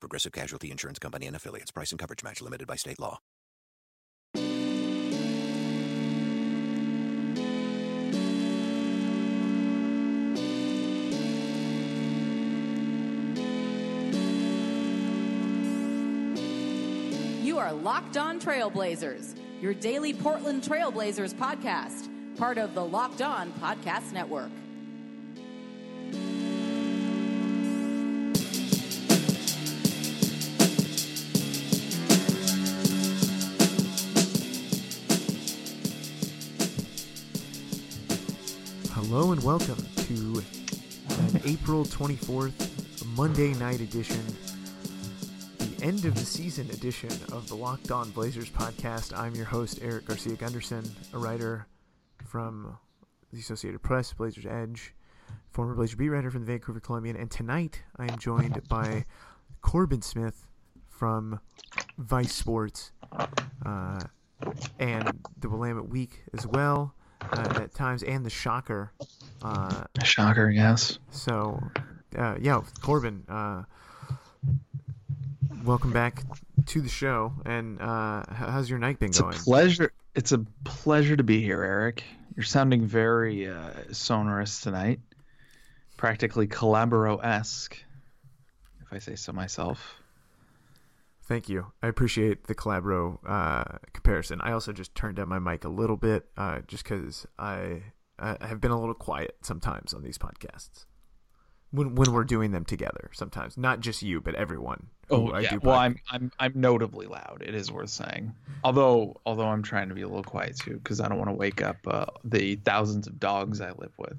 Progressive Casualty Insurance Company and affiliates. Price and coverage match limited by state law. You are Locked On Trailblazers, your daily Portland Trailblazers podcast, part of the Locked On Podcast Network. Hello and welcome to an April 24th Monday night edition, the end of the season edition of the Locked On Blazers podcast. I'm your host, Eric Garcia Gundersen, a writer from the Associated Press, Blazers Edge, former Blazer beat writer from the Vancouver Columbian, and tonight I am joined by Corbin Smith from Vice Sports uh, and the Willamette Week as well uh, at times, and the Shocker. Uh, Shocker, yes. so, uh, yeah, Corbin, uh, welcome back to the show. And uh, how's your night been It's a pleasure. It's a pleasure to be here, Eric. You're sounding very uh, sonorous tonight, practically Calabro esque, if I say so myself. Thank you. I appreciate the Calabro uh, comparison. I also just turned down my mic a little bit uh, just because I, I have been a little quiet sometimes on these podcasts. When, when we're doing them together, sometimes not just you, but everyone. who I do Oh, Well, pod- I'm I'm I'm notably loud. It is worth saying. Although although I'm trying to be a little quiet too, because I don't want to wake up uh, the thousands of dogs I live with.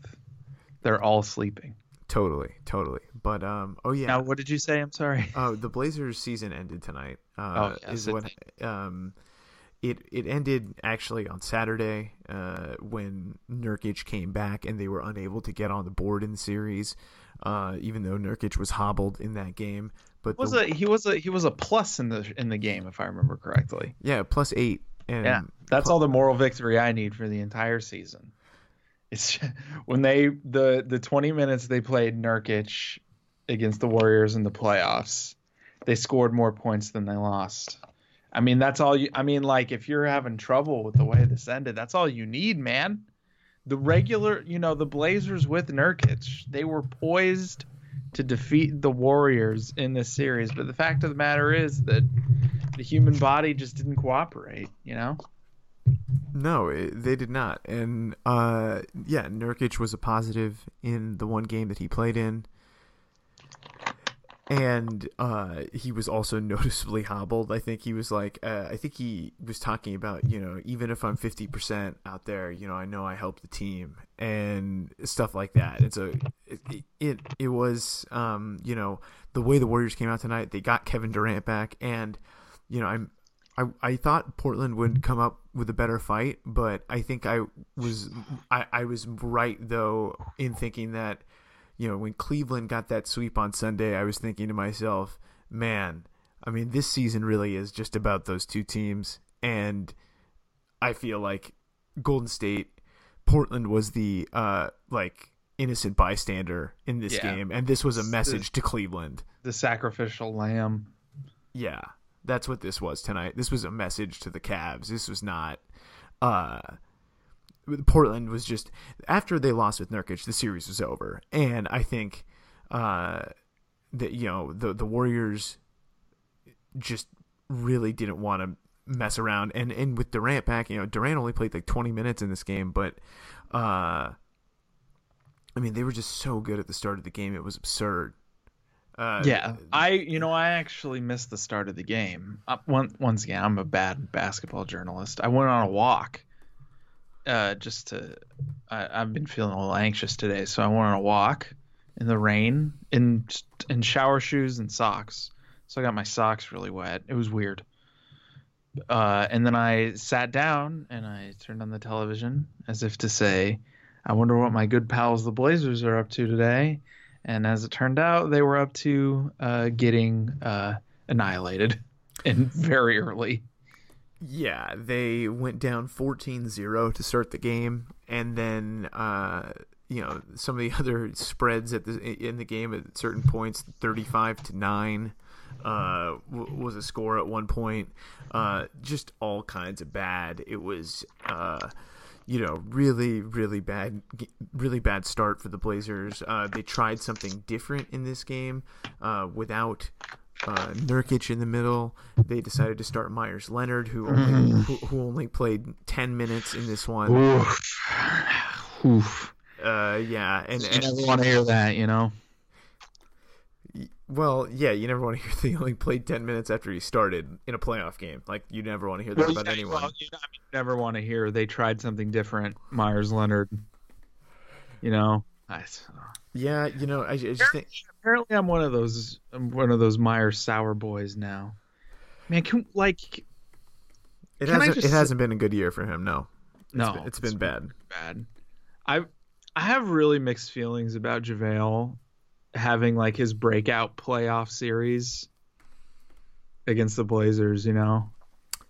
They're all sleeping. Totally, totally. But um, oh yeah. Now, what did you say? I'm sorry. Oh, the Blazers season ended tonight. Uh, Oh, yes, is it what um, it it ended actually on Saturday uh, when Nurkic came back and they were unable to get on the board in the series, uh, even though Nurkic was hobbled in that game. But was the, a he was a he was a plus in the in the game if I remember correctly. yeah plus eight and Yeah, that's all the moral victory I need for the entire season. It's when they the the 20 minutes they played Nurkic against the Warriors in the playoffs, they scored more points than they lost. I mean, that's all you I mean like if you're having trouble with the way this ended, that's all you need, man. The regular, you know, the Blazers with Nurkic, they were poised to defeat the Warriors in this series, but the fact of the matter is that the human body just didn't cooperate, you know? No, it, they did not. And uh, yeah, Nurkic was a positive in the one game that he played in. And uh, he was also noticeably hobbled. I think he was like, uh, I think he was talking about, you know, even if I'm 50% out there, you know, I know I helped the team and stuff like that. And so it, it, it was, um, you know, the way the Warriors came out tonight, they got Kevin Durant back. And, you know, I'm, I, I thought Portland would come up with a better fight, but I think I was I, I was right though in thinking that you know when Cleveland got that sweep on Sunday, I was thinking to myself, man, I mean this season really is just about those two teams, and I feel like Golden State, Portland was the uh like innocent bystander in this Yeah. game, and this was a message to Cleveland. The sacrificial lamb. Yeah, that's what this was tonight. This was a message to the Cavs. This was not. Uh, Portland was just after they lost with Nurkic, the series was over, and I think uh, that you know the the Warriors just really didn't want to mess around, and and with Durant back, you know Durant only played like twenty minutes in this game, but uh, I mean they were just so good at the start of the game, it was absurd. Uh, Yeah, I you know I actually missed the start of the game. Uh, one, once again, I'm a bad basketball journalist. I went on a walk, uh, just to. I, I've been feeling a little anxious today, so I went on a walk in the rain in in shower shoes and socks. So I got my socks really wet. It was weird. Uh, and then I sat down and I turned on the television as if to say, I wonder what my good pals, the Blazers, are up to today. And as it turned out, they were up to uh, getting uh, annihilated and very early. Yeah, they went down 14-0 to start the game, and then uh, you know some of the other spreads at the in the game at certain points, thirty-five to nine uh, was a score at one point. Uh, just all kinds of bad. It was. Uh, you know, really, really bad, really bad start for the Blazers. Uh, they tried something different in this game uh, without uh, Nurkic in the middle. They decided to start Meyers Leonard, who only, who, who, only played ten minutes in this one. Oof. Oof. Uh, yeah, and, you never want to hear that, you know. Well, yeah, you never want to hear that he only played ten minutes after he started in a playoff game. Like you never want to hear that well, about yeah, anyone. Well, you, know, I mean, you never want to hear they tried something different. Meyers Leonard, you know. Nice. Uh. Yeah, you know, I, I just apparently, think apparently I'm one of those I'm one of those Meyers sour boys now. Man, can like it hasn't just... it hasn't been a good year for him. No, it's no, been, it's been bad. Bad. I I have really mixed feelings about JaVale having like his breakout playoff series against the Blazers. You know,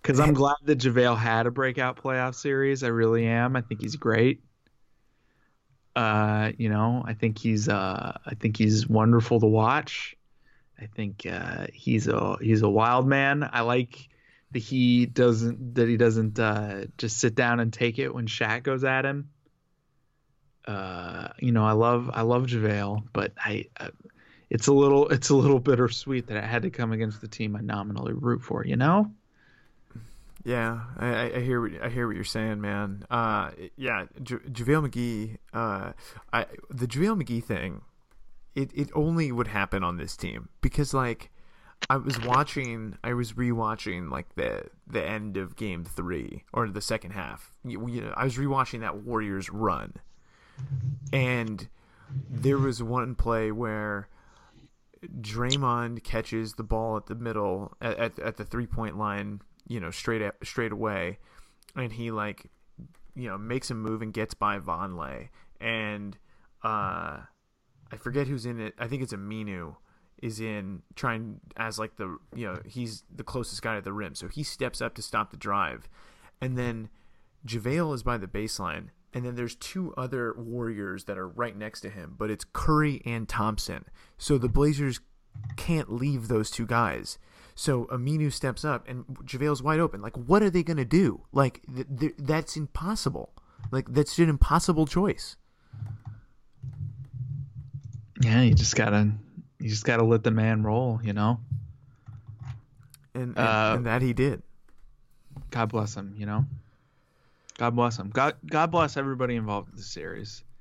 because I'm glad that JaVale had a breakout playoff series. I really am. I think he's great. Uh, you know, I think he's uh, I think he's wonderful to watch. I think uh, he's a he's a wild man. I like that he doesn't that he doesn't uh, just sit down and take it when Shaq goes at him. Uh, you know, I love I love JaVale, but I uh, it's a little it's a little bittersweet that I had to come against the team I nominally root for. You know. Yeah, I, I hear what, I hear what you're saying, man. Uh, yeah, J- JaVale McGee. Uh, I the JaVale McGee thing. It it only would happen on this team because like I was watching, I was rewatching like the the end of Game Three or the second half. You, you know, I was rewatching that Warriors run, and there was one play where Draymond catches the ball at the middle at, at, at the three point line you know, straight at, straight away, and he like, you know, makes a move and gets by Vonleh, and uh, I forget who's in it. I think it's Aminu is in trying as like the you know he's the closest guy to the rim, so he steps up to stop the drive, and then JaVale is by the baseline, and then there's two other Warriors that are right next to him, but it's Curry and Thompson. So the Blazers can't leave those two guys. So Aminu steps up and JaVale's wide open. Like, what are they going to do? Like, th- th- that's impossible. Like, that's an impossible choice. Yeah, you just gotta, you just gotta let the man roll, you know. And and, uh, and that he did. God bless him, you know. God bless him. God, God bless everybody involved in this series.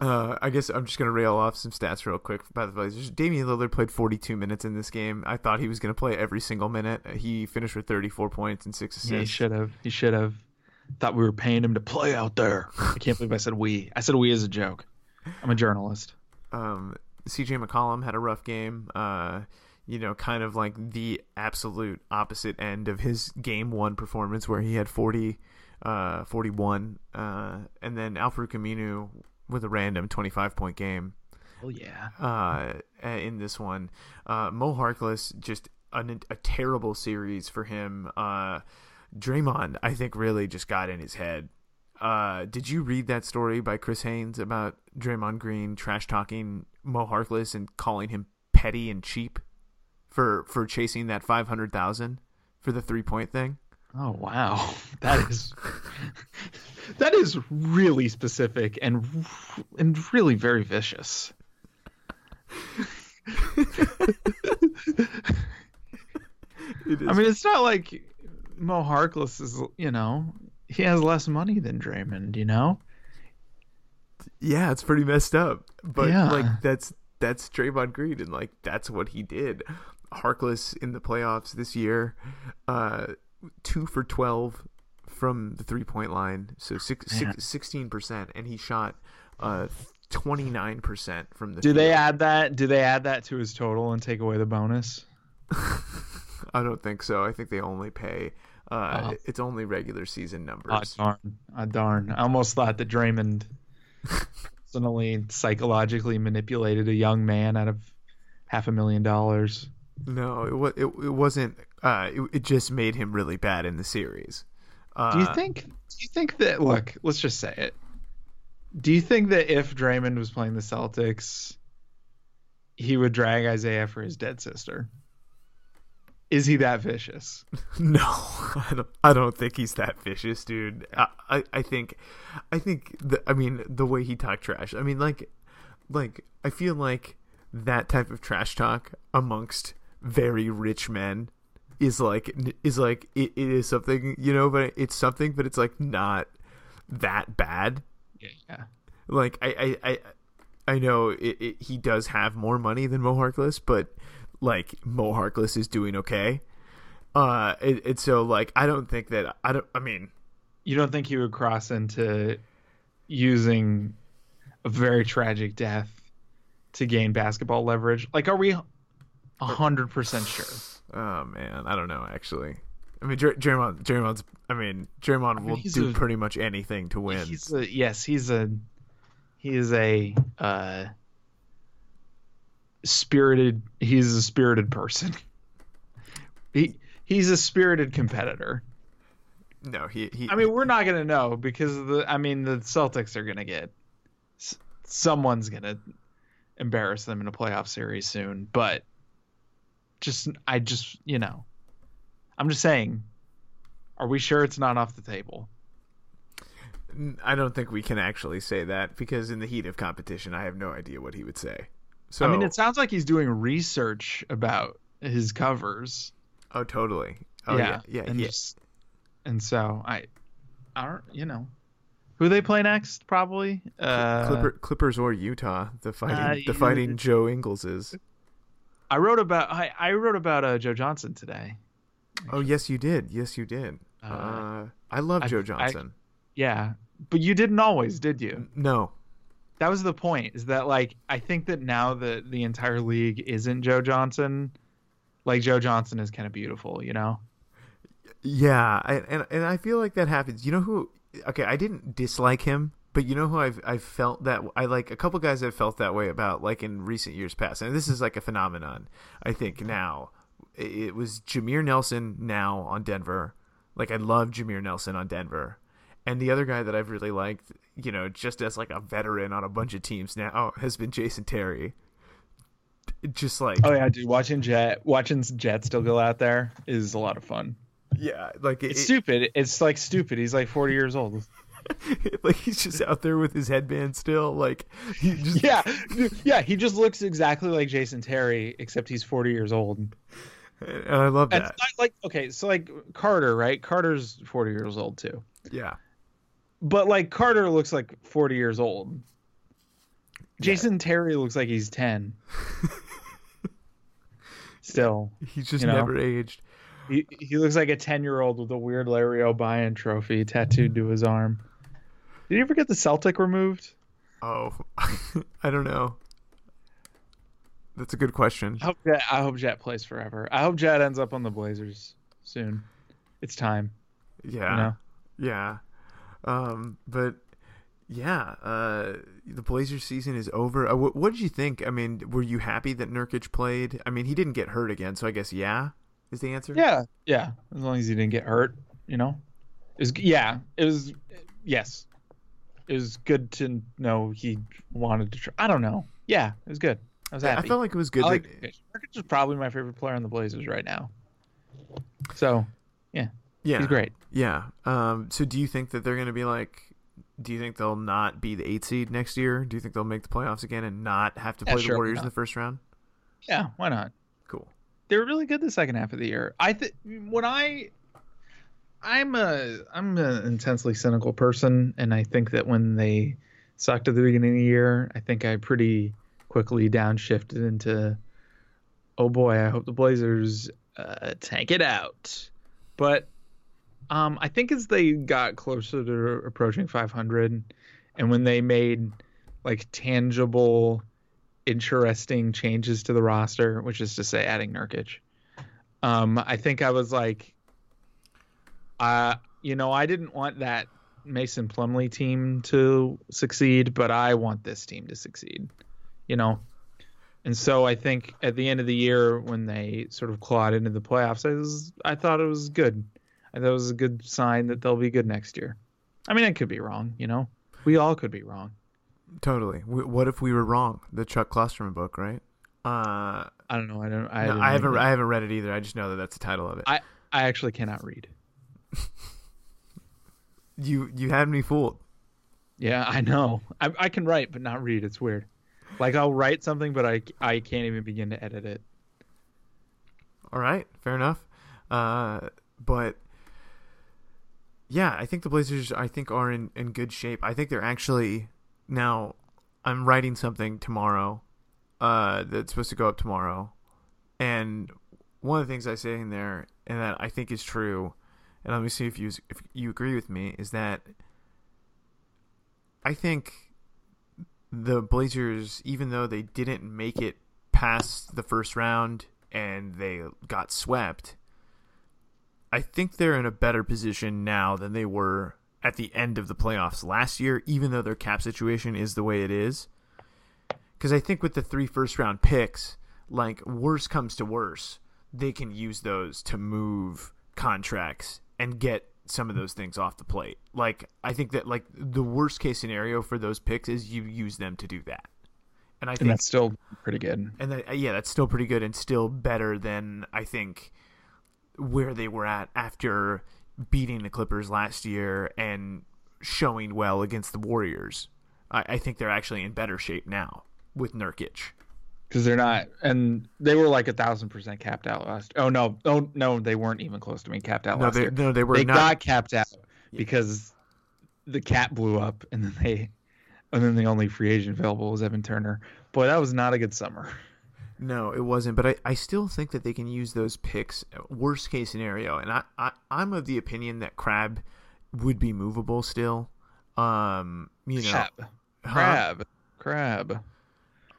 Uh, I guess I'm just gonna rail off some stats real quick about the Blazers. Damian Lillard played 42 minutes in this game. I thought he was gonna play every single minute. He finished with 34 points and six assists. Yeah, he should have. He should have. Thought we were paying him to play out there. I can't believe I said we. I said we as a joke. I'm a journalist. Um, CJ McCollum had a rough game. Uh, you know, kind of like the absolute opposite end of his game one performance where he had 40, uh, 41. Uh, and then Al-Farouq Aminu with a random 25 point game. Oh yeah. Uh, in this one, uh, Mo Harkless just an, a terrible series for him. Uh, Draymond, I think, really just got in his head. Uh, did you read that story by Chris Haynes about Draymond Green trash talking Mo Harkless and calling him petty and cheap for for chasing that five hundred thousand for the three point thing? Oh wow, that is that is really specific and and really very vicious. I mean, it's not like Mo Harkless is, you know, he has less money than Draymond, you know. Yeah, it's pretty messed up, but yeah. like that's that's Draymond Green, and like that's what he did. Harkless in the playoffs this year, uh, two for twelve from the three point line, so sixteen percent, and he shot uh twenty nine percent from the. Do field. they add that? Do they add that to his total and take away the bonus? I don't think so. I think they only pay. Uh, Oh. It's only regular season Ah, numbers. darn. Ah, darn. I almost thought that Draymond personally psychologically manipulated a young man out of half a million dollars. No, it was. It, it wasn't. Uh, it, it just made him really bad in the series. Uh, Do you think? Do you think that? Look, let's just say it. Do you think that if Draymond was playing the Celtics, he would drag Isaiah for his dead sister? Is he that vicious? No, I don't. I don't think he's that vicious, dude. I, I, I think, I think. The, I mean, the way he talked trash. I mean, like, like I feel like that type of trash talk amongst very rich men is like is like it, it is something you know, but it's something, but it's like not that bad. Yeah, yeah. Like I, I, I, I know it, it, he does have more money than Mo Harkless, but like Mo Harkless is doing okay. Uh, it, it's so like I don't think that I don't. I mean, You don't think he would cross into using a very tragic death to gain basketball leverage? Like, are we hundred percent sure? oh man, I don't know actually. I mean, Jer- Draymond, Draymond's. I mean, Draymond will do a- pretty much anything to win. He's a, yes, he's a he is a uh, spirited. He's a spirited person. He he's a spirited competitor. no, he, he. I mean, we're not gonna know because the. I mean, the Celtics are gonna get. Someone's gonna embarrass them in a playoff series soon, but just I just you know, I'm just saying. Are we sure it's not off the table? I don't think we can actually say that because in the heat of competition, I have no idea what he would say. So I mean, it sounds like he's doing research about his covers. oh, totally. Oh yeah, yeah, and yeah. just- and so I, I don't, you know, who they play next? Probably. Uh, Clipper, Clippers or Utah, the fighting, uh, the fighting Joe Ingles is. I wrote about I, I wrote about uh, Joe Johnson today. Oh yes, you did. Yes, you did. Uh, Uh, I love I- Joe I- Johnson. Yeah, but you didn't always, did you? no, That was the point. Is that like I think that now that the entire league isn't Joe Johnson, like Joe Johnson is kind of beautiful, you know? yeah, I, and and I feel like that happens. You know who? Okay, I didn't dislike him, but you know who I've I've felt that I like a couple guys I've felt that way about, like in recent years past, and this is like a phenomenon. I think now it was Jameer Nelson now on Denver. Like I love Jameer Nelson on Denver. And the other guy that I've really liked, you know, just as like a veteran on a bunch of teams now, has been Jason Terry. Just like Oh yeah, dude. Watching Jet, watching Jet still go out there is a lot of fun. yeah, like it, It's stupid. It's like stupid. He's like 40 years old. like he's just out there with his headband still, like he just Yeah, yeah. He just looks exactly like Jason Terry, except he's 40 years old. and I love that. not like okay, so like Carter, right? Carter's 40 years old too. Yeah, But like Carter looks like 40 years old. Jason Terry looks like he's 10. Still, he's just You know? never aged. he, he looks like a 10 year old with a weird Larry O'Brien trophy tattooed to his arm. Did you ever get the Celtic removed? Oh, I don't know. That's a good question. I hope Jet, I hope Jet plays forever. I hope Jet ends up on the Blazers soon. It's time. Yeah, You know? yeah. Um, but yeah, uh, the Blazers season is over. Uh, what, what did you think? I mean, were you happy that Nurkic played? I mean, he didn't get hurt again, so I guess yeah is the answer. Yeah, yeah. As long as he didn't get hurt, you know. It was yeah. It was yes. It was good to know he wanted to. Try. I don't know. Yeah, it was good. I was I happy. felt like it was good. I like that, Nurkic. Nurkic is probably my favorite player on the Blazers right now. So yeah, yeah, he's great. Yeah. Um. So, do you think that they're going to be like? Do you think they'll not be the eight seed next year? Do you think they'll make the playoffs again and not have to Yeah, play sure, the Warriors in the first round? Yeah, why not? Cool. they were really good the second half of the year. I think when I I'm a I'm an intensely cynical person, and I think that when they sucked at the beginning of the year, I think I pretty quickly downshifted into, oh boy, I hope the Blazers uh, tank it out. But um, I think as they got closer to approaching 500, and when they made like tangible interesting changes to the roster, which is to say adding Nurkic. Um, I think I was like, uh, you know, I didn't want that Mason Plumlee team to succeed, but I want this team to succeed. You know, and so I think at the end of the year when they sort of clawed into the playoffs, I was I thought it was good. I thought it was a good sign that they'll be good next year. I mean, I could be wrong. You know, we all could be wrong. Totally. What if we were wrong? The Chuck Klosterman book, right? Uh, I don't know. I don't. I, no, I haven't. read it. I haven't read it either. I just know that that's the title of it. I I actually cannot read. you you had me fooled. Yeah, I know. I, I can write, but not read. It's weird. Like I'll write something, but I I can't even begin to edit it. All right, fair enough. Uh, but yeah, I think the Blazers. I think are in in good shape. I think they're actually now. I'm writing something tomorrow. Uh, that's supposed to go up tomorrow, and one of the things I say in there, and that I think is true, and let me see if you if you agree with me, is that I think the Blazers, even though they didn't make it past the first round and they got swept, I think they're in a better position now than they were at the end of the playoffs last year, even though their cap situation is the way it is. Because I think with the three first round picks, like worse comes to worse, they can use those to move contracts and get some of those things off the plate. Like I think that like the worst case scenario for those picks is you use them to do that. And I think And that's still pretty good. and that, yeah, that's still pretty good and still better than I think where they were at after beating the Clippers last year and showing well against the Warriors. I, I think they're actually in better shape now with Nurkic. Because they're not, and they were like a thousand percent capped out last. Oh no, oh no, they weren't even close to being capped out No, last they year. no, they were they not. got capped out because the cap blew up, and then they, and then the only free agent available was Evan Turner. Boy, that was not a good summer. No, it wasn't. But I, I still think that they can use those picks. Worst case scenario, and I, I I'm of the opinion that Crabbe would be movable still. Um, you know, Crab, crab, crab.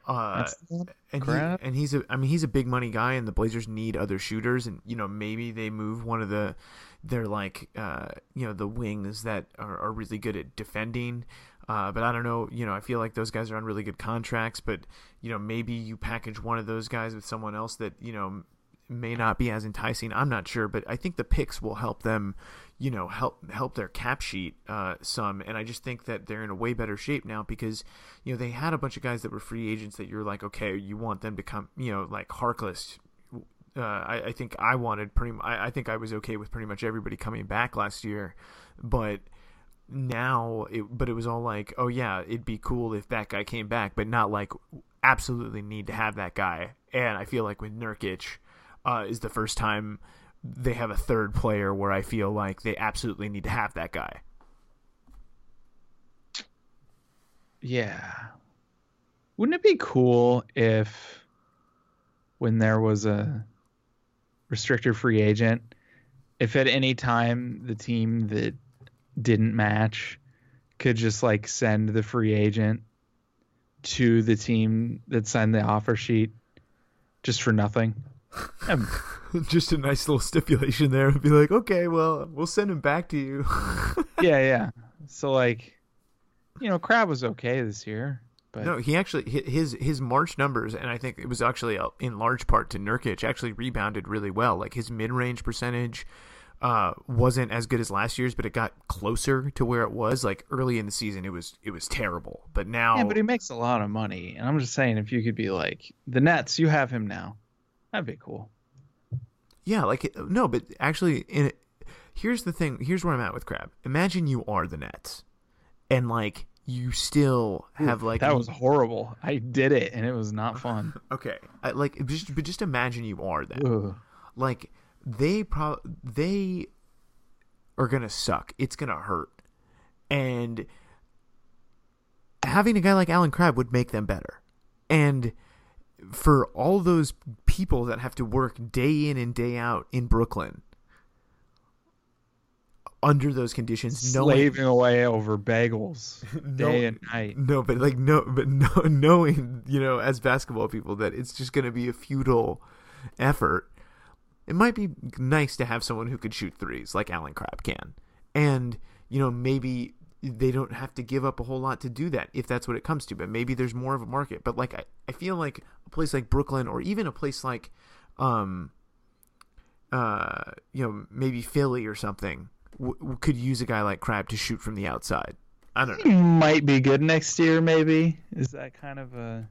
Uh, That's the one? and he, and he's a I mean he's a big money guy and the Blazers need other shooters and you know maybe they move one of the they're like uh you know the wings that are, are really good at defending uh but I don't know you know I feel like those guys are on really good contracts but you know maybe you package one of those guys with someone else that you know may not be as enticing I'm not sure but I think the picks will help them you know help help their cap sheet uh, some. And I just think that they're in a way better shape now because you know they had a bunch of guys that were free agents that you're like okay you want them to come you know like Harkless uh, I, I think I wanted pretty I, I think I was okay with pretty much everybody coming back last year. But now it but it was all like oh yeah it'd be cool if that guy came back but not like absolutely need to have that guy. And I feel like with Nurkic uh, is the first time they have a third player where I feel like they absolutely need to have that guy. Yeah. Wouldn't it be cool if when there was a restricted free agent, if at any time the team that didn't match could just like send the free agent to the team that signed the offer sheet just for nothing? Um, Just a nice little stipulation there and be like, okay, well, we'll send him back to you. yeah, yeah. So like, you know, Crabbe was okay this year, but no, he actually his his March numbers, and I think it was actually uh, in large part to Nurkic, actually rebounded really well. Like his mid range percentage uh, wasn't as good as last year's, but it got closer to where it was. Like early in the season, it was it was terrible, but now Yeah, but he makes a lot of money, and I'm just saying, if you could be like the Nets, you have him now. That'd be cool. Yeah, like no, but actually, in here's the thing. Here's where I'm at with Crabbe. Imagine you are the Nets, and like you still have like that was horrible. I did it, and it was not fun. okay. I, like just but just imagine you are that. Ugh. Like they pro they are gonna suck. It's gonna hurt, and having a guy like Allen Crabbe would make them better, and for all those people that have to work day in and day out in Brooklyn under those conditions, knowing Slaving away over bagels No- day and night. no, but like no, but no, knowing you know as basketball people that it's just going to be a futile effort. It might be nice to have someone who could shoot threes like Allen Crabbe can. And, you know, maybe they don't have to give up a whole lot to do that if that's what it comes to. But maybe there's more of a market. But like I, I feel like a place like Brooklyn or even a place like um uh you know, maybe Philly or something w- could use a guy like Crabbe to shoot from the outside. I don't He know. might be good next year. Maybe is that kind of a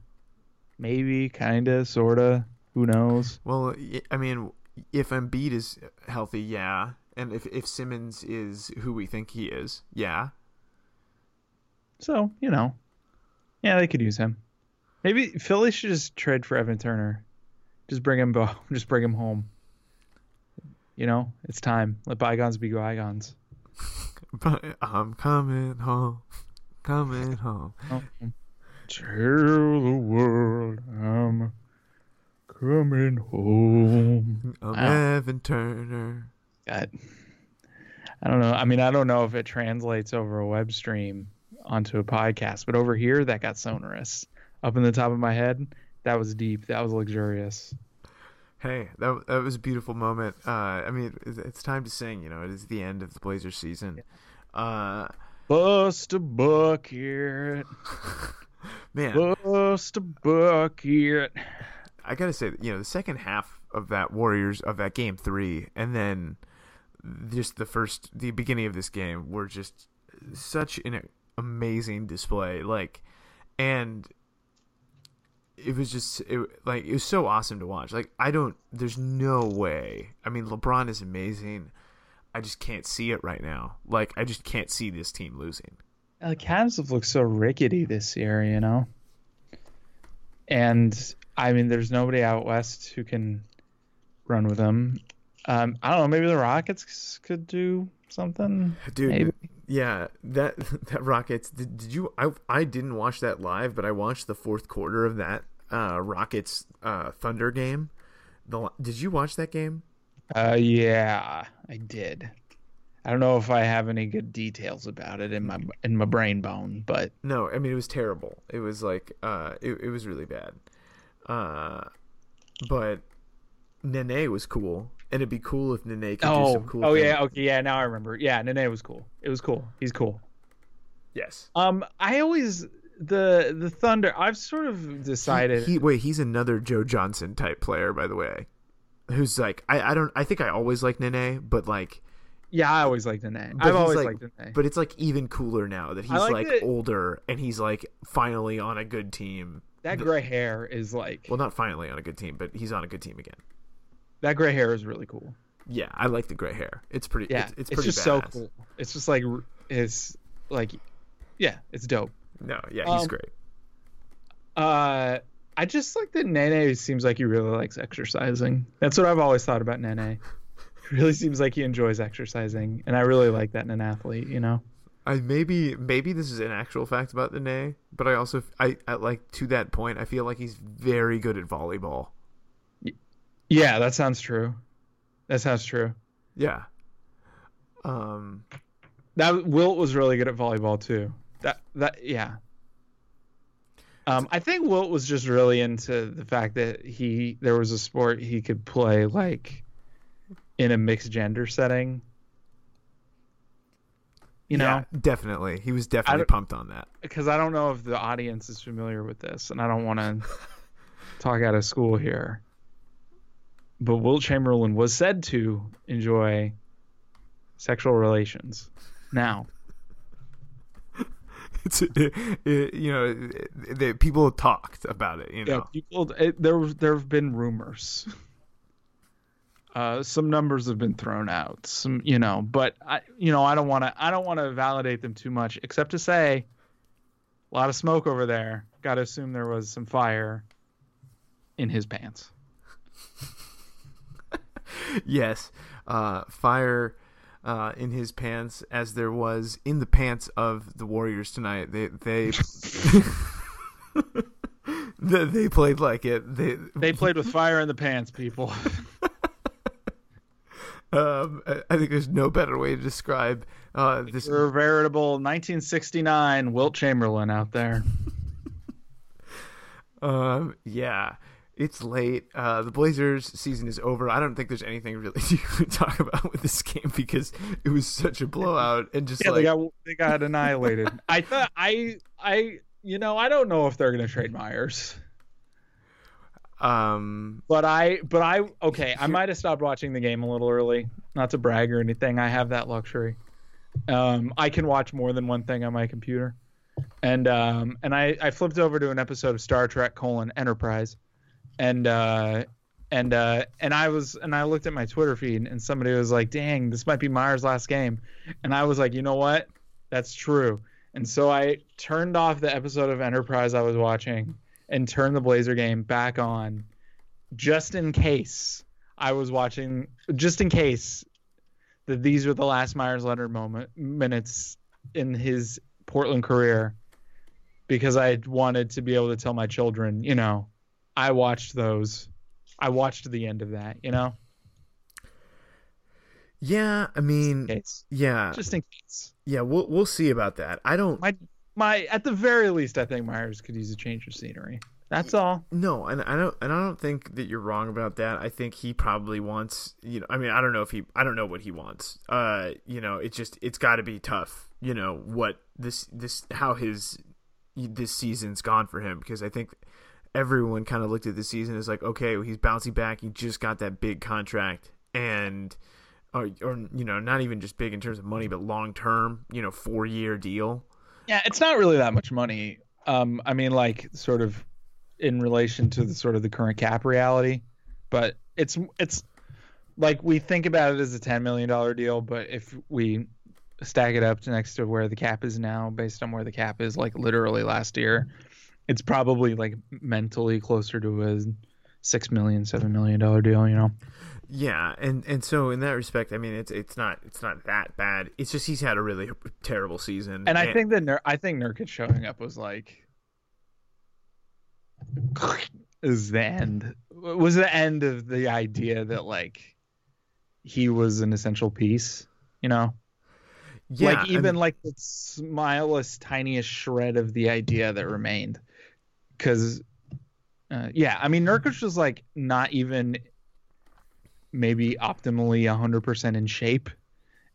maybe, kinda, sorta. Who knows? Well, I mean, if Embiid is healthy, yeah, and if if Simmons is who we think he is, yeah. So you know, yeah, they could use him. Maybe Philly should just trade for Evan Turner. Just bring him, bo- just bring him home. You know, it's time. Let bygones be bygones. But I'm coming home, coming home. Tell the world I'm coming home. I'm. Evan Turner. God. I don't know. I mean, I don't know if it translates over a web stream onto a podcast, but over here that got sonorous. Up in the top of my head, that was deep. That was luxurious. Hey, that that was a beautiful moment. Uh, I mean, it's it's time to sing. You know, it is the end of the Blazers season. Uh, Bust a bucket. man, Bust a bucket. I gotta say, you know, the second half of that Warriors of that game three, and then just the first, the beginning of this game were just such an amazing display. Like, and it was just it, like it was so awesome to watch. Like, I don't, there's no way. I mean, LeBron is amazing. I just can't see it right now. Like, I just can't see this team losing. The Cavs have looked so rickety this year, you know. And I mean, there's nobody out west who can run with them. Um, I don't know. Maybe the Rockets could do something. dude Maybe. Yeah that that rockets did, did you I, I didn't watch that live but i watched the fourth quarter of that uh rockets uh thunder game. The did you watch that game? Uh, yeah, I did. I don't know if I have any good details about it in my in my brain bone, but no i mean it was terrible. It was like uh it, it was really bad. Uh but nene was cool and it'd be cool if nene could do oh, some cool oh things. yeah, okay, yeah. Now I remember. Yeah, Nene was cool. It was cool. He's cool. yes Um, I always the the Thunder. I've sort of decided. he wait he's another joe johnson type player by the way who's like i i don't i think i always like nene but like yeah, I always liked Nene. I've always like, liked Nene. But it's like even cooler now that he's like like that- older and he's like finally on a good team. that gray hair is like Well, not finally on a good team, but he's on a good team again. That gray hair is really cool. Yeah, I like the gray hair. It's pretty. Yeah, it's, it's it's pretty just so cool. It's just like it's like yeah, it's dope. No, yeah, he's Um, great. Uh, I just like that Nene seems like he really likes exercising. That's what I've always thought about Nene. Really seems like he enjoys exercising, and I really like that in an athlete. You know. I maybe maybe this is an actual fact about Nene, but I also I, I like to that point. I feel like he's very good at volleyball. Yeah, that sounds true. That sounds true. Yeah. Um. That Wilt was really good at volleyball too. That that yeah. Um, I think Wilt was just really into the fact that he there was a sport he could play like in a mixed gender setting. You know, yeah, definitely. He was definitely pumped on that. because I don't know if the audience is familiar with this, and I don't want to talk out of school here. But Wilt Chamberlain was said to enjoy sexual relations. Now, It's it, you know the people talked about it. You yeah, people. It, there there have been rumors. Uh, some numbers have been thrown out. Some, you know, but I, you know, I don't want to. I don't want to validate them too much, except to say, a lot of smoke over there. Got to assume there was some fire in his pants. yes, uh, fire uh, in his pants as there was in the pants of the Warriors tonight. They they they, they played like it. They They played with fire in the pants, people. um, I I think there's no better way to describe uh, this. You're a veritable 1969 Wilt Chamberlain out there. Um, yeah, It's late. Uh, the Blazers season is over. I don't think there's anything really to talk about with this game because it was such a blowout and just Yeah, like they got they got annihilated. I thought I I you know I don't know if they're gonna trade Meyers, um but I but I okay I might have stopped watching the game a little early. Not to brag or anything, I have that luxury. Um, I can watch more than one thing on my computer, and um and I I flipped over to an episode of Star Trek colon Enterprise, and uh and uh and I was and I looked at my Twitter feed and somebody was like, "Dang, this might be Meyers' last game," and I was like, "You know what? That's true." And so I turned off the episode of Enterprise I was watching and turned the Blazer game back on, just in case I was watching, just in case that these were the last Meyers Leonard moment minutes in his Portland career, because I wanted to be able to tell my children, you know, I watched those. I watched the end of that, you know? yeah, I mean Case. yeah. Just in case. Yeah, we'll we'll see about that. I don't My my at the very least I think Meyers could use a change of scenery. That's all. No, and I don't, and I don't think that you're wrong about that. I think he probably wants, you know, I mean, I don't know if he, I don't know what he wants. Uh, you know, it's just, it's got to be tough. You know what this, this, how his, this season's gone for him because I think everyone kind of looked at the season as like, okay, he's bouncing back. He just got that big contract, and, or, or you know, not even just big in terms of money, but long term, you know, four year deal. Yeah, it's not really that much money. Um, I mean, like sort of in relation to the sort of the current cap reality, but it's it's like we think about it as a ten million dollar deal, but if we stack it up to next to where the cap is now, based on where the cap is, like literally last year, it's probably like mentally closer to a six million, seven million dollar deal. You know? Yeah, and and so in that respect, I mean, it's it's not it's not that bad. It's just he's had a really terrible season, And I think that I think Nurkic showing up was like is the end was the end of the idea that like he was an essential piece, you know? yeah, like I even mean, like the smallest tiniest shred of the idea that remained because uh, yeah i mean Nurkic was like not even maybe optimally 100% in shape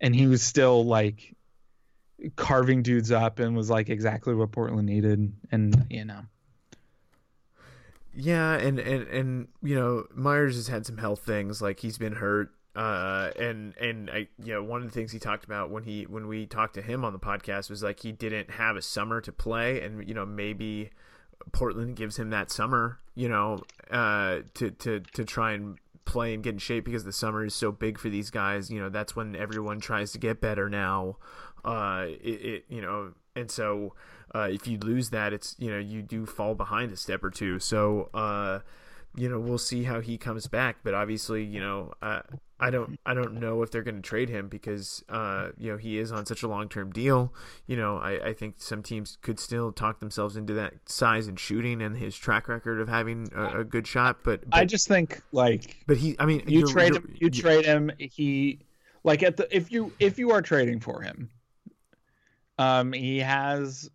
and he was still like carving dudes up and was like exactly what portland needed and you know yeah, and and and you know, Meyers has had some health things, like he's been hurt. Uh, and and I, you know, one of the things he talked about when he when we talked to him on the podcast was like he didn't have a summer to play, and you know maybe Portland gives him that summer, you know, uh, to to to try and play and get in shape because the summer is so big for these guys. You know, that's when everyone tries to get better now. Uh, it, it you know, and so uh, if you lose that, it's you know you do fall behind a step or two. So uh, you know we'll see how he comes back, but obviously you know uh, I don't I don't know if they're going to trade him because uh, you know he is on such a long term deal. You know I, I think some teams could still talk themselves into that size and shooting and his track record of having a, a good shot, but, but i just think like but he I mean you you're- trade you're- him you trade him he like at the if you if you are trading for him um he has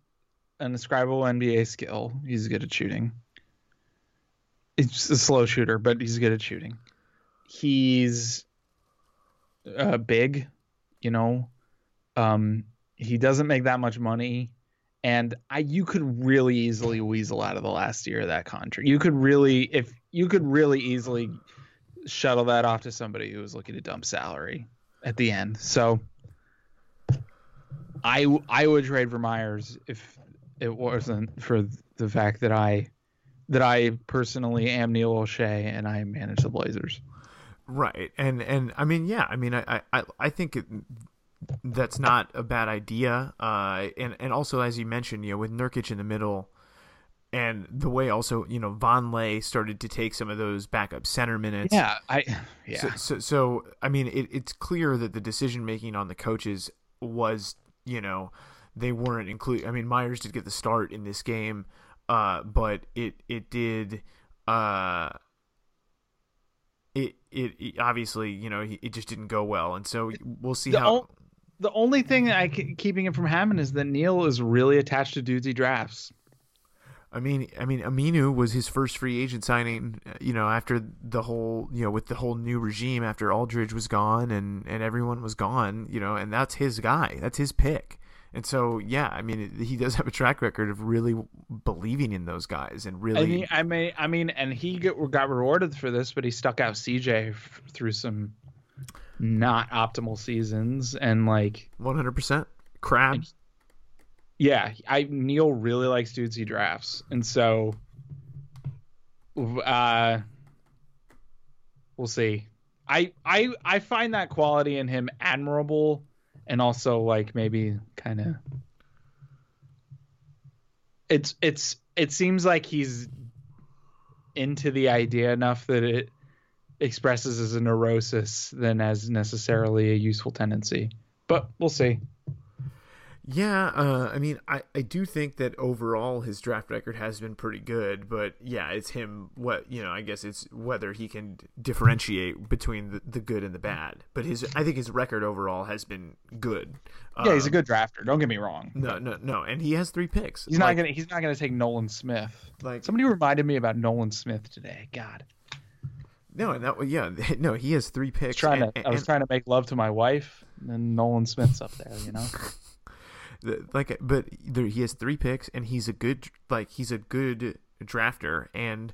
an ascribable nba skill. He's good at shooting. He's a slow shooter but he's good at shooting. He's uh big you know um he doesn't make that much money and I you could really easily weasel out of the last year of that contract. You could really if you could really easily shuttle that off to somebody who was looking to dump salary at the end. So I I would trade for Meyers if it wasn't for the fact that I that I personally am Neil Olshey and I manage the Blazers. Right, and and I mean, yeah, I mean, I I I think it, that's not a bad idea. Uh, and and also as you mentioned, you know, with Nurkic in the middle, and the way also you know Vonleh started to take some of those backup center minutes. Yeah, I yeah. So, so, so I mean, it, it's clear that the decision making on the coaches was, you know, they weren't include. I mean, Meyers did get the start in this game, uh, but it it did. Uh, it, it it obviously you know it just didn't go well, and so we'll see The how. o- the only thing I keeping it from happening is that Neil is really attached to dudes he drafts. I mean, I mean, Aminu was his first free agent signing. You know, after the whole, you know, with the whole new regime, after Aldridge was gone and and everyone was gone, you know, and that's his guy. That's his pick. And so, yeah, I mean, he does have a track record of really believing in those guys and really. I mean, I mean, I mean, and he got, got rewarded for this, but he stuck out CJ f- through some not optimal seasons, and like, One hundred percent. Crabbe. yeah, I Neil really likes dudes he drafts, and so, uh, we'll see. I I I find that quality in him admirable, and also like maybe kind of. It's it's it seems like he's into the idea enough that it expresses as a neurosis than as necessarily a useful tendency. But we'll see. Yeah, uh, I mean, I, I do think that overall his draft record has been pretty good, but yeah, it's him. What you know, I guess it's whether he can differentiate between the, the good and the bad. But his, I think his record overall has been good. Yeah, he's a Um, good drafter. Don't get me wrong. No, no, no, and he has three picks. He's not gonna. He's not gonna take Nolan Smith. like Somebody reminded me about Nolan Smith today. God, no, and that yeah, no, he has three I was picks. trying and, to. I was trying to make love to my wife, and Nolan Smith's up there. You know. like but there, he has three picks and he's a good like he's a good drafter and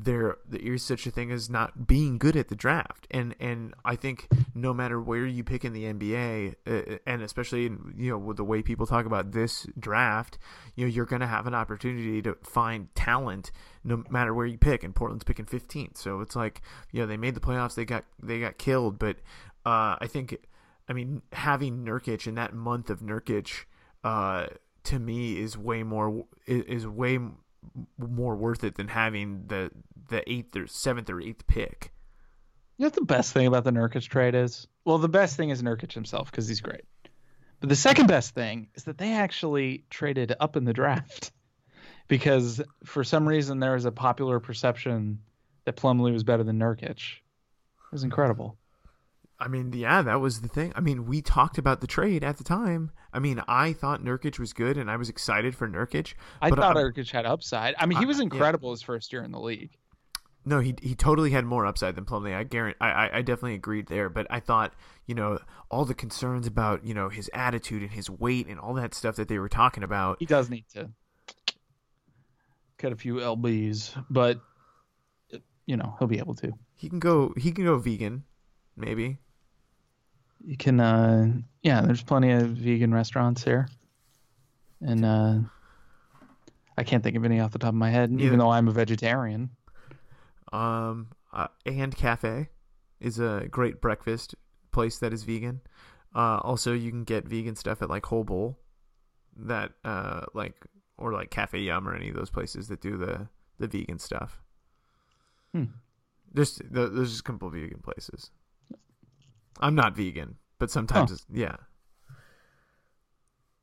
there is such a thing as not being good at the draft. And and I think no matter where you pick in the NBA uh, and especially in, you know with the way people talk about this draft you know you're going to have an opportunity to find talent no matter where you pick. And Portland's picking 15th so it's like you know they made the playoffs they got they got killed. But uh I think I mean, having Nurkic in that month of Nurkic, uh, to me is way more is, way more worth it than having the the eighth or seventh or eighth pick. You know what the best thing about the Nurkic trade is? Well, the best thing is Nurkic himself because he's great. But the second best thing is that they actually traded up in the draft because for some reason there was a popular perception that Plumlee was better than Nurkic. It was incredible. I mean, yeah, that was the thing. I mean, we talked about the trade at the time. I mean, I thought Nurkic was good, and I was excited for Nurkic. I thought I- Nurkic had upside. I mean, he was yeah. incredible his first year in the league. No, he he totally had more upside than Plumlee. I guarantee. I, I I definitely agreed there. But I thought, you know, all the concerns about you know his attitude and his weight and all that stuff that they were talking about. He does need to cut a few lbs, but you know he'll be able to. He can go. He can go vegan, maybe. You can, uh, yeah. There's plenty of vegan restaurants here, and uh, I can't think of any off the top of my head, Neither. even though I'm a vegetarian. Um, uh, and Cafe is a great breakfast place that is vegan. Uh, also you can get vegan stuff at like Whole Bowl, that uh like or like Cafe Yum or any of those places that do the the vegan stuff. Hmm. There's there's just a couple of vegan places. I'm not vegan, but sometimes it's, yeah.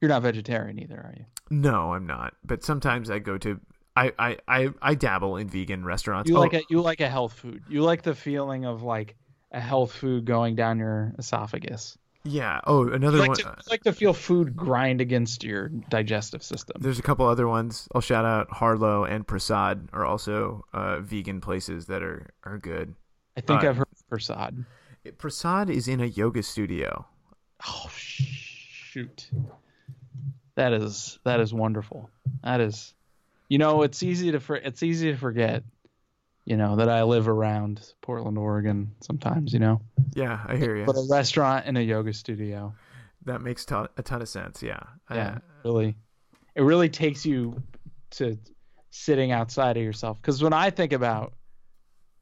You're not vegetarian either, are you? No, I'm not. But sometimes I go to I I I, I dabble in vegan restaurants. You Oh, like a you like a health food. You like the feeling of like a health food going down your esophagus. yeah. Oh, another like, one. to, you like to feel food grind against your digestive system. There's a couple other ones. I'll shout out Harlow and Prasad are also uh, vegan places that are are good. I think uh, I've heard of Prasad. Prasad is in a yoga studio. Oh shoot. That is that is wonderful. That is you know, it's easy to for, it's easy to forget, you know, that I live around Portland, Oregon sometimes, you know. Yeah, I hear you. But a restaurant and a yoga studio. That makes a ton of sense. Yeah. Yeah. Uh, really. It really takes you to sitting outside of yourself cuz when I think about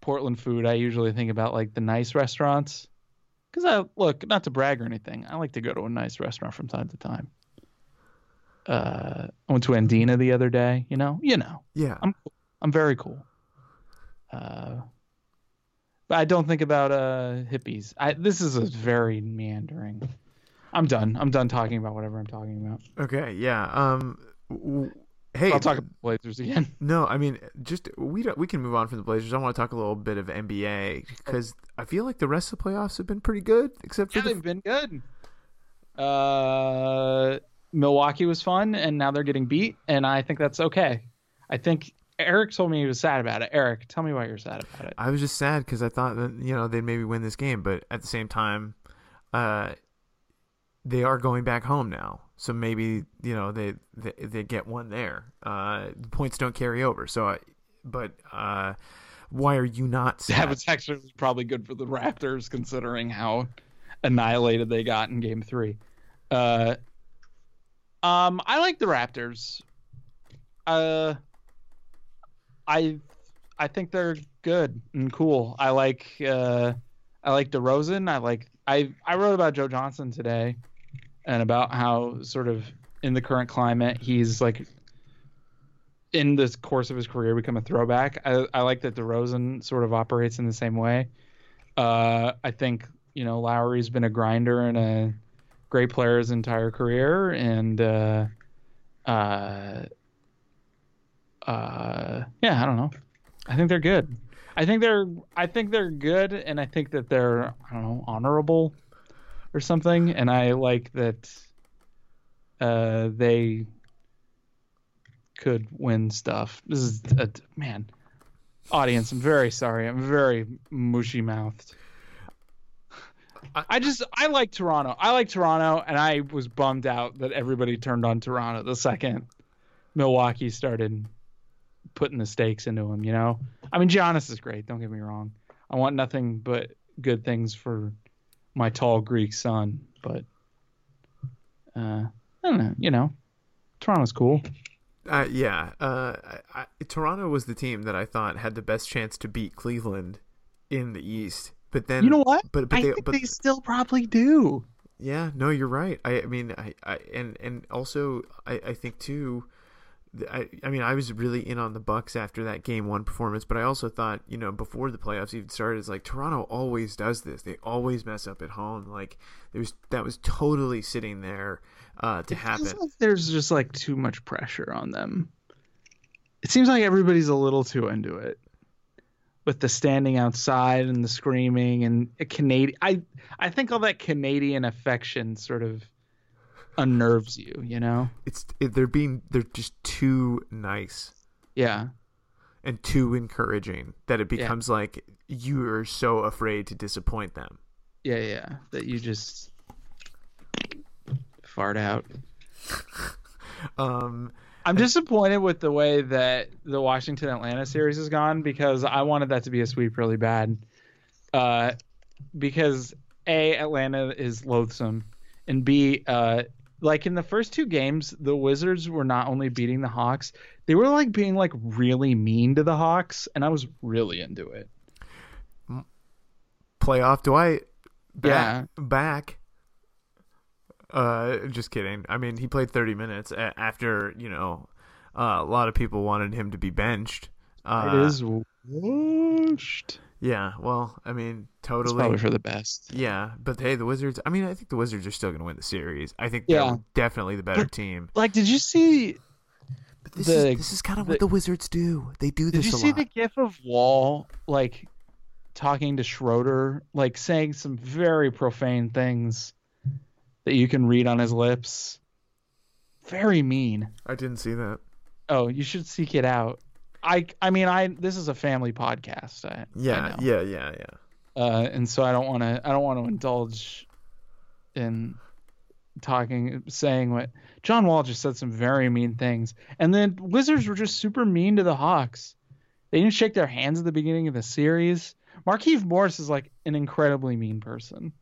Portland food, I usually think about like the nice restaurants. Cuz I look, not to brag or anything. I like to go to a nice restaurant from time to time. Uh, I went to Andina the other day. You know, you know, yeah. I'm I'm very cool. Uh, but I don't think about uh hippies. I this is a very meandering. I'm done. I'm done talking about whatever I'm talking about. Okay. Yeah. Um. w- Hey. I'll talk about Blazers again. No, I mean, just we don't, we can move on from the Blazers. I want to talk a little bit of NBA because I feel like the rest of the playoffs have been pretty good, except for Yeah, the they've been good. Uh, Milwaukee was fun, and now they're getting beat, and I think that's okay. I think Eric told me he was sad about it. Eric, tell me why you're sad about it. I was just sad because I thought that you know they'd maybe win this game, but at the same time, uh, they are going back home now, so maybe you know they they, they get one there. Uh, the points don't carry over, so I, but uh, why are you not sad? That was actually probably good for the Raptors considering how annihilated they got in Game Three. Uh, um, I like the Raptors. Uh, I I think they're good and cool. I like uh, I like DeRozan. I like I I wrote about Joe Johnson today, and about how sort of in the current climate he's like in the course of his career become a throwback. I, I like that DeRozan sort of operates in the same way. Uh, I think you know Lowry's been a grinder and a great player his entire career, and uh, uh, uh, yeah, I don't know. I think they're good. I think they're I think they're good, and I think that they're I don't know honorable or something, and I like that uh, they could win stuff. This is a man, audience. I'm very sorry. I'm very mushy mouthed. I just I like Toronto. I like Toronto, and I was bummed out that everybody turned on Toronto the second Milwaukee started putting the stakes into him. You know, I mean Giannis is great. Don't get me wrong. I want nothing but good things for my tall Greek son, but uh, I don't know. You know, Toronto's cool. Uh, yeah, uh, I, I, Toronto was the team that I thought had the best chance to beat Cleveland in the East. But then you know what? But, but I they, think but, they still probably do. Yeah, no, you're right. I, I mean, I, I, and and also I, I think too. I, I mean, I was really in on the Bucks after that game one performance, but I also thought, you know, before the playoffs even started, it's like Toronto always does this. They always mess up at home. Like there's that was totally sitting there uh, to it happen. Like there's just like too much pressure on them. It seems like everybody's a little too into it with the standing outside and the screaming and a Canadian. I I think all that Canadian affection sort of unnerves you. You know? It's it, they're being they're just too nice. Yeah. And too encouraging that it becomes yeah. like you are so afraid to disappoint them. Yeah, yeah. That you just fart out. um I'm disappointed with the way that the Washington Atlanta series has gone because I wanted that to be a sweep really bad. Uh, because A, Atlanta is loathsome, and B, uh, like in the first two games, the Wizards were not only beating the Hawks, they were like being like really mean to the Hawks, and I was really into it. Playoff Dwight back, yeah. back. Uh, just kidding. I mean, he played 30 minutes after you know uh, a lot of people wanted him to be benched. Uh, it is washed. Yeah, well, I mean, totally. It's probably for the best. Yeah, but hey, the Wizards. I mean, I think the Wizards are still going to win the series. I think they're yeah. definitely the better team. Like, did you see? But this the, is this is kind of what the Wizards do. They do this. Did you see lot. the gif of Wall like talking to Schroeder, like saying some very profane things that you can read on his lips? Very mean. I didn't see that. Oh, you should seek it out. I I mean I this is a family podcast. I, yeah, I yeah, yeah, yeah. Uh, and so I don't want to I don't want to indulge in talking saying what John Wall just said some very mean things, and then Wizards were just super mean to the Hawks. They didn't shake their hands at the beginning of the series. Markieff Morris is like an incredibly mean person.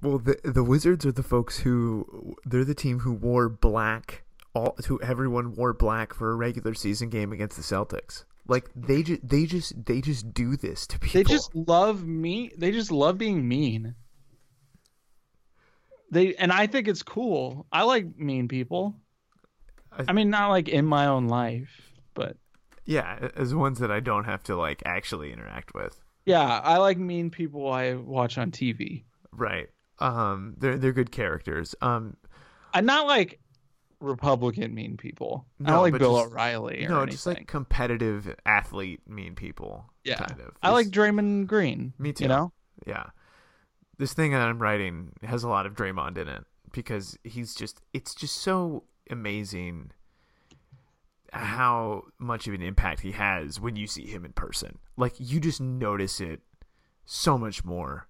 Well, the the Wizards are the folks who they're the team who wore black all who everyone wore black for a regular season game against the Celtics. Like they just they just they just do this to people. They just love me. They just love being mean. They and I think it's cool. I like mean people. I, I mean, not like in my own life, but yeah, as ones that I don't have to like actually interact with. Yeah, I like mean people I watch on TV. Right. Um, they're they're good characters. Um, I'm not like Republican mean people. No, don't like Bill just- O'Reilly or no, anything. just like competitive athlete mean people. yeah, kind of. I like Draymond Green. Me too. You know, yeah. This thing that I'm writing has a lot of Draymond in it because he's just it's just so amazing mm-hmm. how much of an impact he has when you see him in person. Like you just notice it so much more.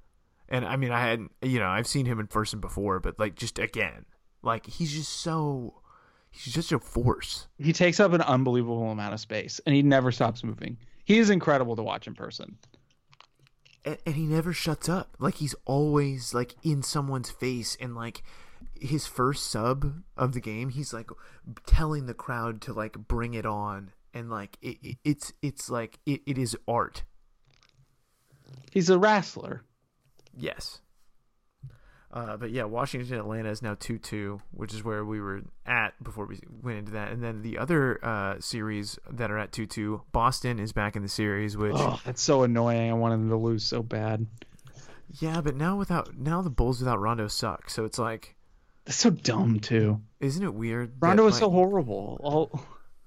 And I mean, I hadn't—you know I've seen him in person before, but like just again, like he's just so he's just a force. He takes up an unbelievable amount of space, and he never stops moving. He is incredible to watch in person. And, and he never shuts up. Like he's always like in someone's face, and like his first sub of the game, he's like telling the crowd to like bring it on, and like it, it, it's it's like it, it is art. He's a wrestler. Yes. Uh, but yeah, Washington Atlanta is now two two, which is where we were at before we went into that. And then the other uh, series that are at two two, Boston is back in the series, which Oh, that's so annoying. I wanted them to lose so bad. yeah, but now without now the Bulls without Rondo suck. So it's like, That's so dumb too. isn't it weird? Rondo is so horrible. All,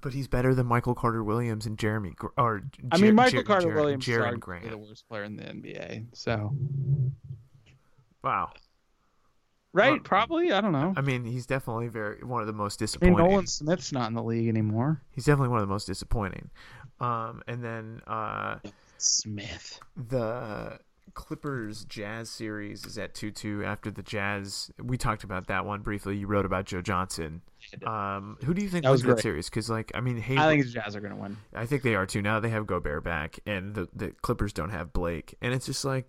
But he's better than Michael Carter Williams and Jeremy or I mean, Michael Jer- Carter Jer- Williams is Jerian arguably Grant. the worst player in the NBA. So Wow. Right, Well, probably. I don't know. I mean, he's definitely very one of the most I mean, disappointing. Nolan Smith's not in the league anymore. He's definitely one of the most disappointing. Um, and then uh, Smith. the Clippers Jazz series is at 2 2 after the Jazz. We talked about that one briefly. You wrote about Joe Johnson. Um, who do you think That was wins that series? Because, like, I mean, hey, I think the Jazz are going to win. I think they are too. Now they have Gobert back, and the, the Clippers don't have Blake. And it's just like,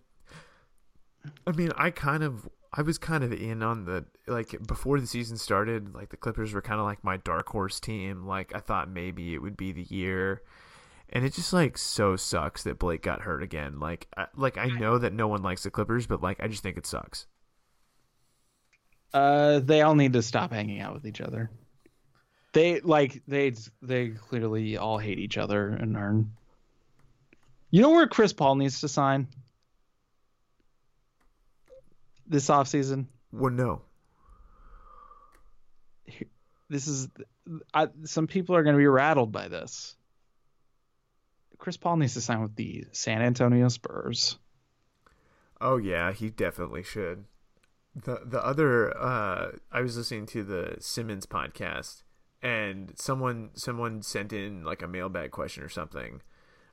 I mean, I kind of. I was kind of in on the like before the season started, like the Clippers were kind of like my dark horse team. Like I thought maybe it would be the year, and it just like so sucks that Blake got hurt again. Like, I, like I know that no one likes the Clippers, but like I just think it sucks. Uh, they all need to stop hanging out with each other. They like they they clearly all hate each other and earn. You know where Chris Paul needs to sign this offseason? Well, no, This is I, some people are going to be rattled by this. Chris Paul needs to sign with the San Antonio Spurs. Oh yeah, he definitely should. The the other uh I was listening to the Simmons podcast and someone someone sent in like a mailbag question or something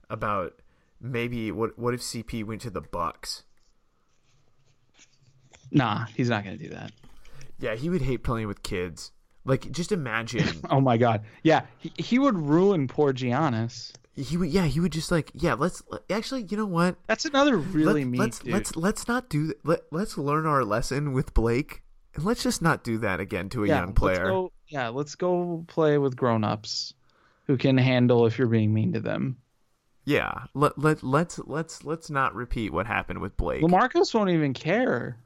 about maybe what what if CP went to the Bucks? Nah, he's not going to do that. Yeah, he would hate playing with kids. Like just imagine Oh my god. Yeah, he, he would ruin poor Giannis. he would yeah, he would just like yeah, let's actually, you know what? That's another really Let, mean let's dude. let's let's not do let let's learn our lesson with Blake and let's just not do that again to a yeah, young player. Let's go, yeah, let's go play with grown-ups who can handle if you're being mean to them. Yeah, let let let's let's let's not repeat what happened with Blake. Lamarcus won't even care.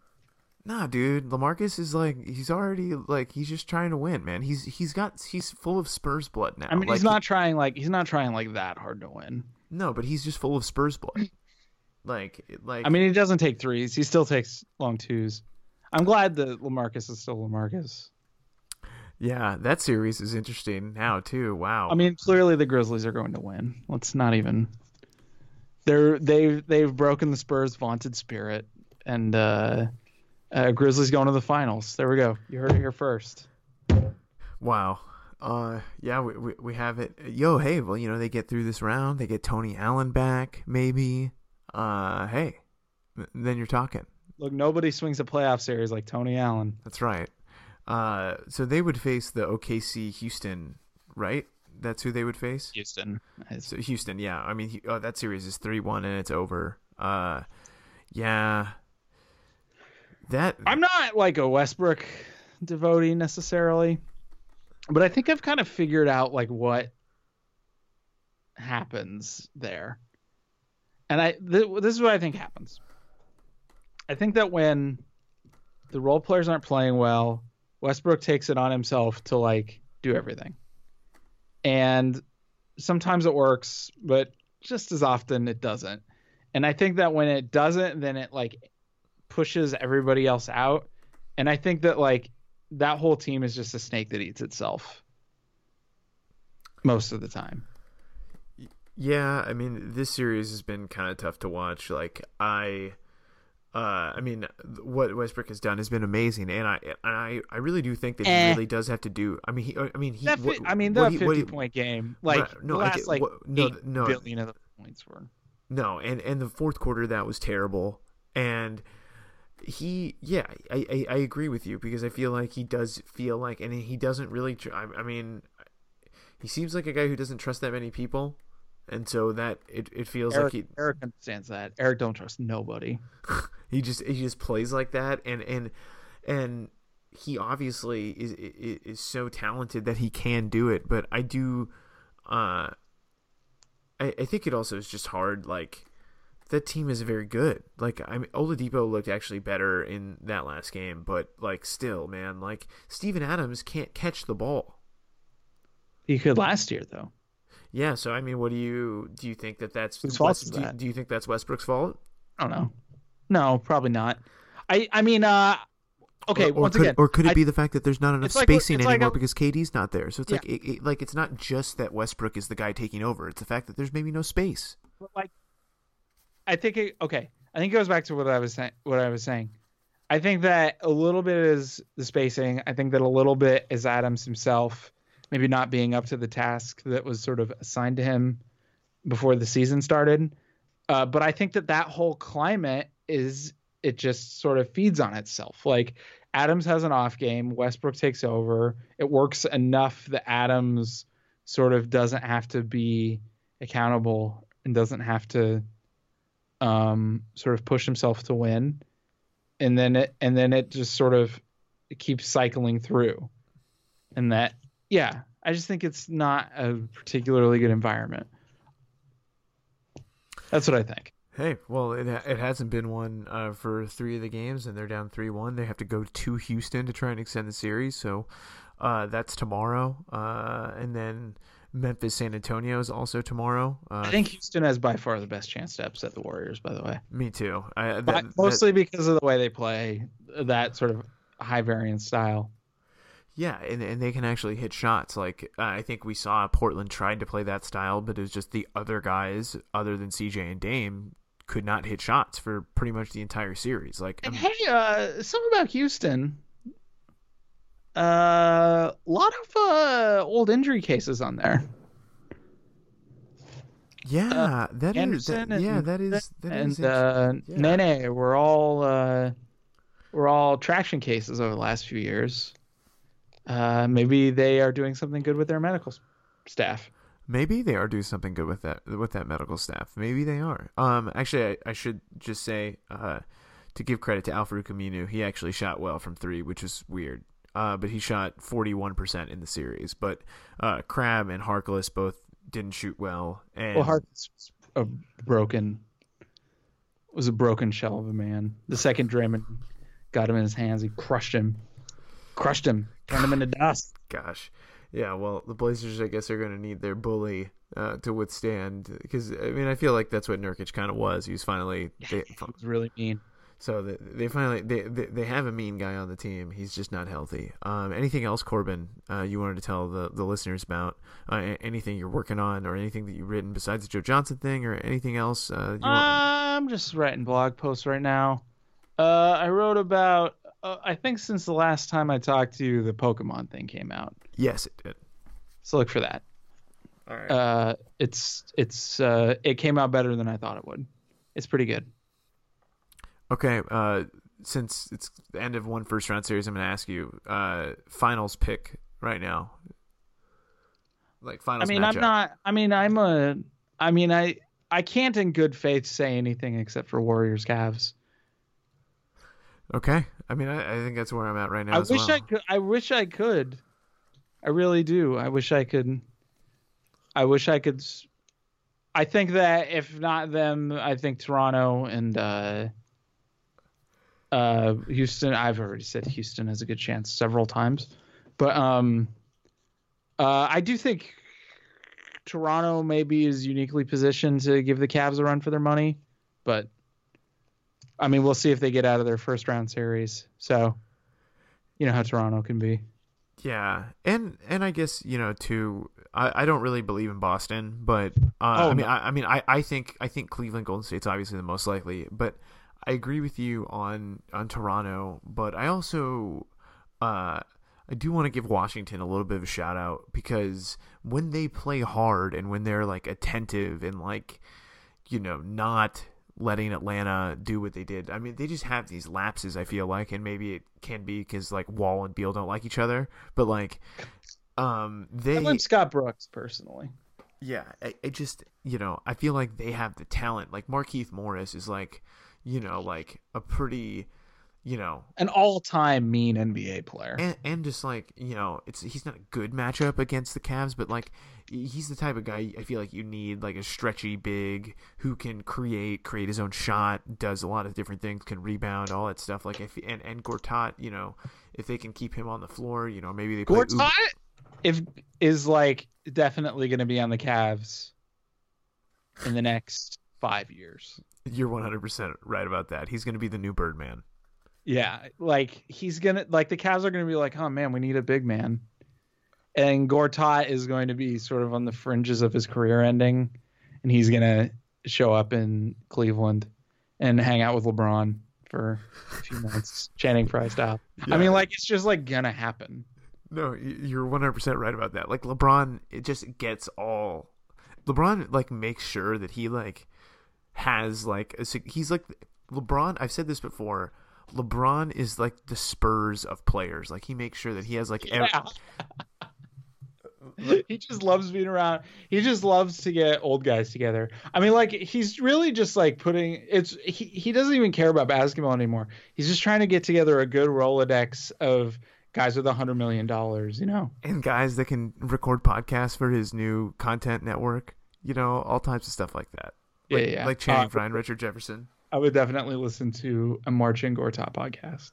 Nah, dude, Lamarcus is like he's already like he's just trying to win, man. He's he's got he's full of Spurs blood now. I mean, Like, he's not trying like he's not trying like that hard to win. no, but he's just full of Spurs blood. Like like I mean, he doesn't take threes. He still takes long twos. I'm glad that Lamarcus is still Lamarcus. yeah, that series is interesting now too. Wow. I mean, clearly the Grizzlies are going to win. Let's not even. They're they've they've broken the Spurs' vaunted spirit, and uh, uh, Grizzlies going to the finals. There we go. You heard it here first. Wow. Uh, yeah, we, we we have it. Yo, hey, well, you know they get through this round. They get Tony Allen back, maybe. Uh, hey, then you're talking. Look, nobody swings a playoff series like Tony Allen. That's right. Uh, so they would face the OKC Houston, right? That's who they would face. Houston. So Houston, yeah. I mean, he, oh, that series is three one and it's over. Uh, yeah. That I'm not like a Westbrook devotee necessarily, but I think I've kind of figured out like what happens there. And I th- this is what I think happens. I think that when the role players aren't playing well, Westbrook takes it on himself to like do everything. And sometimes it works, but just as often it doesn't. And I think that when it doesn't, then it like pushes everybody else out. And I think that like that whole team is just a snake that eats itself most of the time. Yeah, I mean, this series has been kind of tough to watch. Like, I, Uh, I mean, what Westbrook has done has been amazing, and I and I, I really do think that Eh. he really does have to do. I mean, he, I mean, he. That what- I mean, what the fifty he, point game, like Right, no, the last get- like what- no, eight no. billion of the points were. No, and and the fourth quarter that was terrible, and he, yeah, I, I I agree with you because I feel like he does feel like, and he doesn't really. tr- I, I mean, he seems like a guy who doesn't trust that many people, and so that it, it feels Eric, like he Eric understands that. Eric don't trust nobody. he just he just plays like that, and and and he obviously is is, is so talented that he can do it, but I do, uh, I I think it also is just hard like. That team is very good. Like I mean, Oladipo looked actually better in that last game, but like still, man, like Steven Adams can't catch the ball. He could last year though. Yeah, so I mean, what do you do? You think that that's Whose fault West- do, that? do you think that's Westbrook's fault? I don't know. No, probably not. I I mean, uh, okay. or, or once could, again, or could it I- be the fact that there's not enough like- spacing like anymore a- because KD's not there? So it's Yeah. like it, it, like it's not just that Westbrook is the guy taking over; it's the fact that there's maybe no space. But, like I think it, okay. I think it goes back to what I was saying. What I was saying. I think that a little bit is the spacing. I think that a little bit is Adams himself, maybe not being up to the task that was sort of assigned to him before the season started. Uh, but I think that that whole climate is it just sort of feeds on itself. Like Adams has an off game, Westbrook takes over. It works enough that Adams sort of doesn't have to be accountable and doesn't have to um, sort of push himself to win. And then it and then it just sort of keeps cycling through. And that yeah, I just think it's not a particularly good environment. That's what I think. Hey, well, it it hasn't been one uh, for three of the games, and they're down three one. They have to go to Houston to try and extend the series, so uh, that's tomorrow, uh, and then Memphis San Antonio is also tomorrow. Uh, I think Houston has by far the best chance to upset the Warriors, by the way. me too. I, that, mostly because of the way they play, that sort of high variance style. Yeah, and, and they can actually hit shots. Like uh, I think we saw Portland tried to play that style, but it was just the other guys, other than CJ and Dame, could not hit shots for pretty much the entire series. Like, And um, hey, uh, something about Houston. A uh, lot of uh, old injury cases on there. yeah, that is, Anderson that, yeah, and- that is, that and is uh, yeah. Nene were all uh, were all traction cases over the last few years. Uh, maybe they are doing something good with their medical staff. Maybe they are doing something good with that with that medical staff. Maybe they are. Um, actually, I, I should just say uh, to give credit to Al-Farouq Aminu, he actually shot well from three, which is weird. Uh, but he shot forty one percent in the series. But uh, Crabbe and Harkless both didn't shoot well. And Well, Harkless was a broken was a broken shell of a man. The second Draymond got him in his hands, he crushed him, crushed him, turned him into dust. gosh, yeah. Well, the Blazers, I guess, are going to need their bully uh, to withstand because I mean, I feel like that's what Nurkic kind of was. He was finally. They, It was really mean. So they, they finally they, they they have a mean guy on the team. He's just not healthy. Um, anything else, Corbin? Uh, you wanted to tell the, the listeners about uh, anything you're working on, or anything that you've written besides the Joe Johnson thing, or anything else? Uh, you want... I'm just writing blog posts right now. Uh, I wrote about. Uh, I think since the last time I talked to you, the Pokemon thing came out. Yes, it did. So look for that. All right. Uh, it's it's uh, it came out better than I thought it would. It's pretty good. Okay. Uh, since it's the end of one first round series, I'm going to ask you uh, finals pick right now. Like finals. I mean, matchup. I'm not. I mean, I'm a. I mean, I I can't in good faith say anything except for Warriors Cavs. Okay. I mean, I, I think that's where I'm at right now. I as wish well. I could. I wish I could. I really do. I wish I could. I wish I could. I think that if not them, I think Toronto and uh, uh, Houston. I've already said Houston has a good chance several times, but um, uh, I do think Toronto maybe is uniquely positioned to give the Cavs a run for their money, but I mean, we'll see if they get out of their first round series. So, you know how Toronto can be. Yeah, and and I guess you know too. I, I don't really believe in Boston, but uh, Oh, I mean no. I, I mean I, I think I think Cleveland Golden State's obviously the most likely, but I agree with you on on Toronto, but I also uh, I do want to give Washington a little bit of a shout out because when they play hard and when they're like attentive and like you know not letting Atlanta do what they did. I mean, they just have these lapses. I feel like, and maybe it can be because like Wall and Beal don't like each other, but like, um, they. I like Scott Brooks personally. Yeah, I, I just you know I feel like they have the talent. Like Markieff Morris is like, you know, like a pretty you know, an all-time mean NBA player, and, and just like you know, it's he's not a good matchup against the Cavs, but like he's the type of guy I feel like you need like a stretchy big who can create, create his own shot, does a lot of different things, can rebound, all that stuff. Like if and and Gortat, you know, if they can keep him on the floor, you know, maybe they play Gortat if is like definitely going to be on the Cavs in the next five years. You're 100% right about that. He's going to be the new Birdman. Yeah, like he's gonna like the Cavs are gonna be like, oh man, we need a big man, and Gortat is going to be sort of on the fringes of his career ending, and he's gonna show up in Cleveland and hang out with LeBron for a few months, Channing Frye style. Yeah. I mean, like it's just like gonna happen. No, you're 100% right about that. Like LeBron, it just gets all. LeBron like makes sure that he like has like a, he's like LeBron. I've said this before LeBron is like the Spurs of players. Like he makes sure that he has like every... he just loves being around. He just loves to get old guys together. I mean, like he's really just like putting it's he he doesn't even care about basketball anymore. He's just trying to get together a good Rolodex of guys with a hundred million dollars, you know, and guys that can record podcasts for his new content network. You know, all types of stuff like that. Like, yeah, yeah. Like Channing uh, Frye, Richard Jefferson. I would definitely listen to a Marcin Gortat podcast.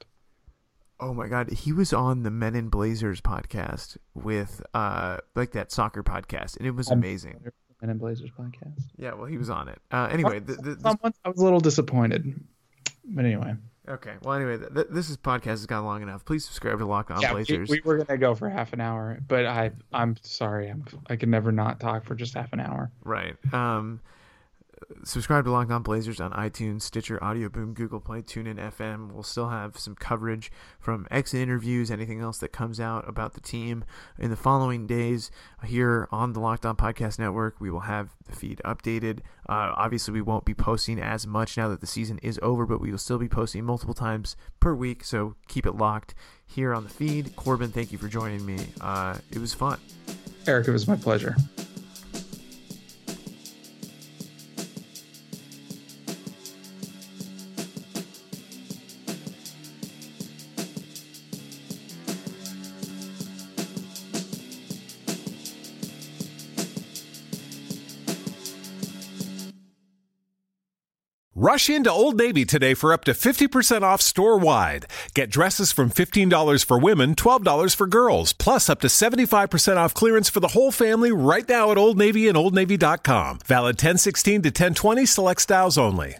Oh my god, he was on the Men in Blazers podcast with uh like that soccer podcast, and it was amazing. Men in Blazers podcast. Yeah, well, he was on it. Uh, anyway, the, the, this... I was a little disappointed, but anyway. Okay. Well, anyway, th- th- this is podcast has gone long enough. Please subscribe to Lock On yeah, Blazers. We, we, were gonna go for half an hour, but I I'm sorry, I'm I can never not talk for just half an hour. Right. Um subscribe to Locked On Blazers on iTunes, Stitcher, Audio Boom, Google Play, TuneIn FM. We'll still have some coverage from exit interviews, anything else that comes out about the team in the following days here on the Locked On Podcast Network. We will have the feed updated. Uh, obviously, we won't be posting as much now that the season is over, but we will still be posting multiple times per week. So keep it locked here on the feed. Corbin, thank you for joining me. Uh, it was fun. Eric, it was my pleasure. Rush into Old Navy today for up to 50% off store wide. Get dresses from $15 for women, $12 for girls, plus up to 75% off clearance for the whole family right now at Old Navy and OldNavy.com. Valid 1016 to 1020 select styles only.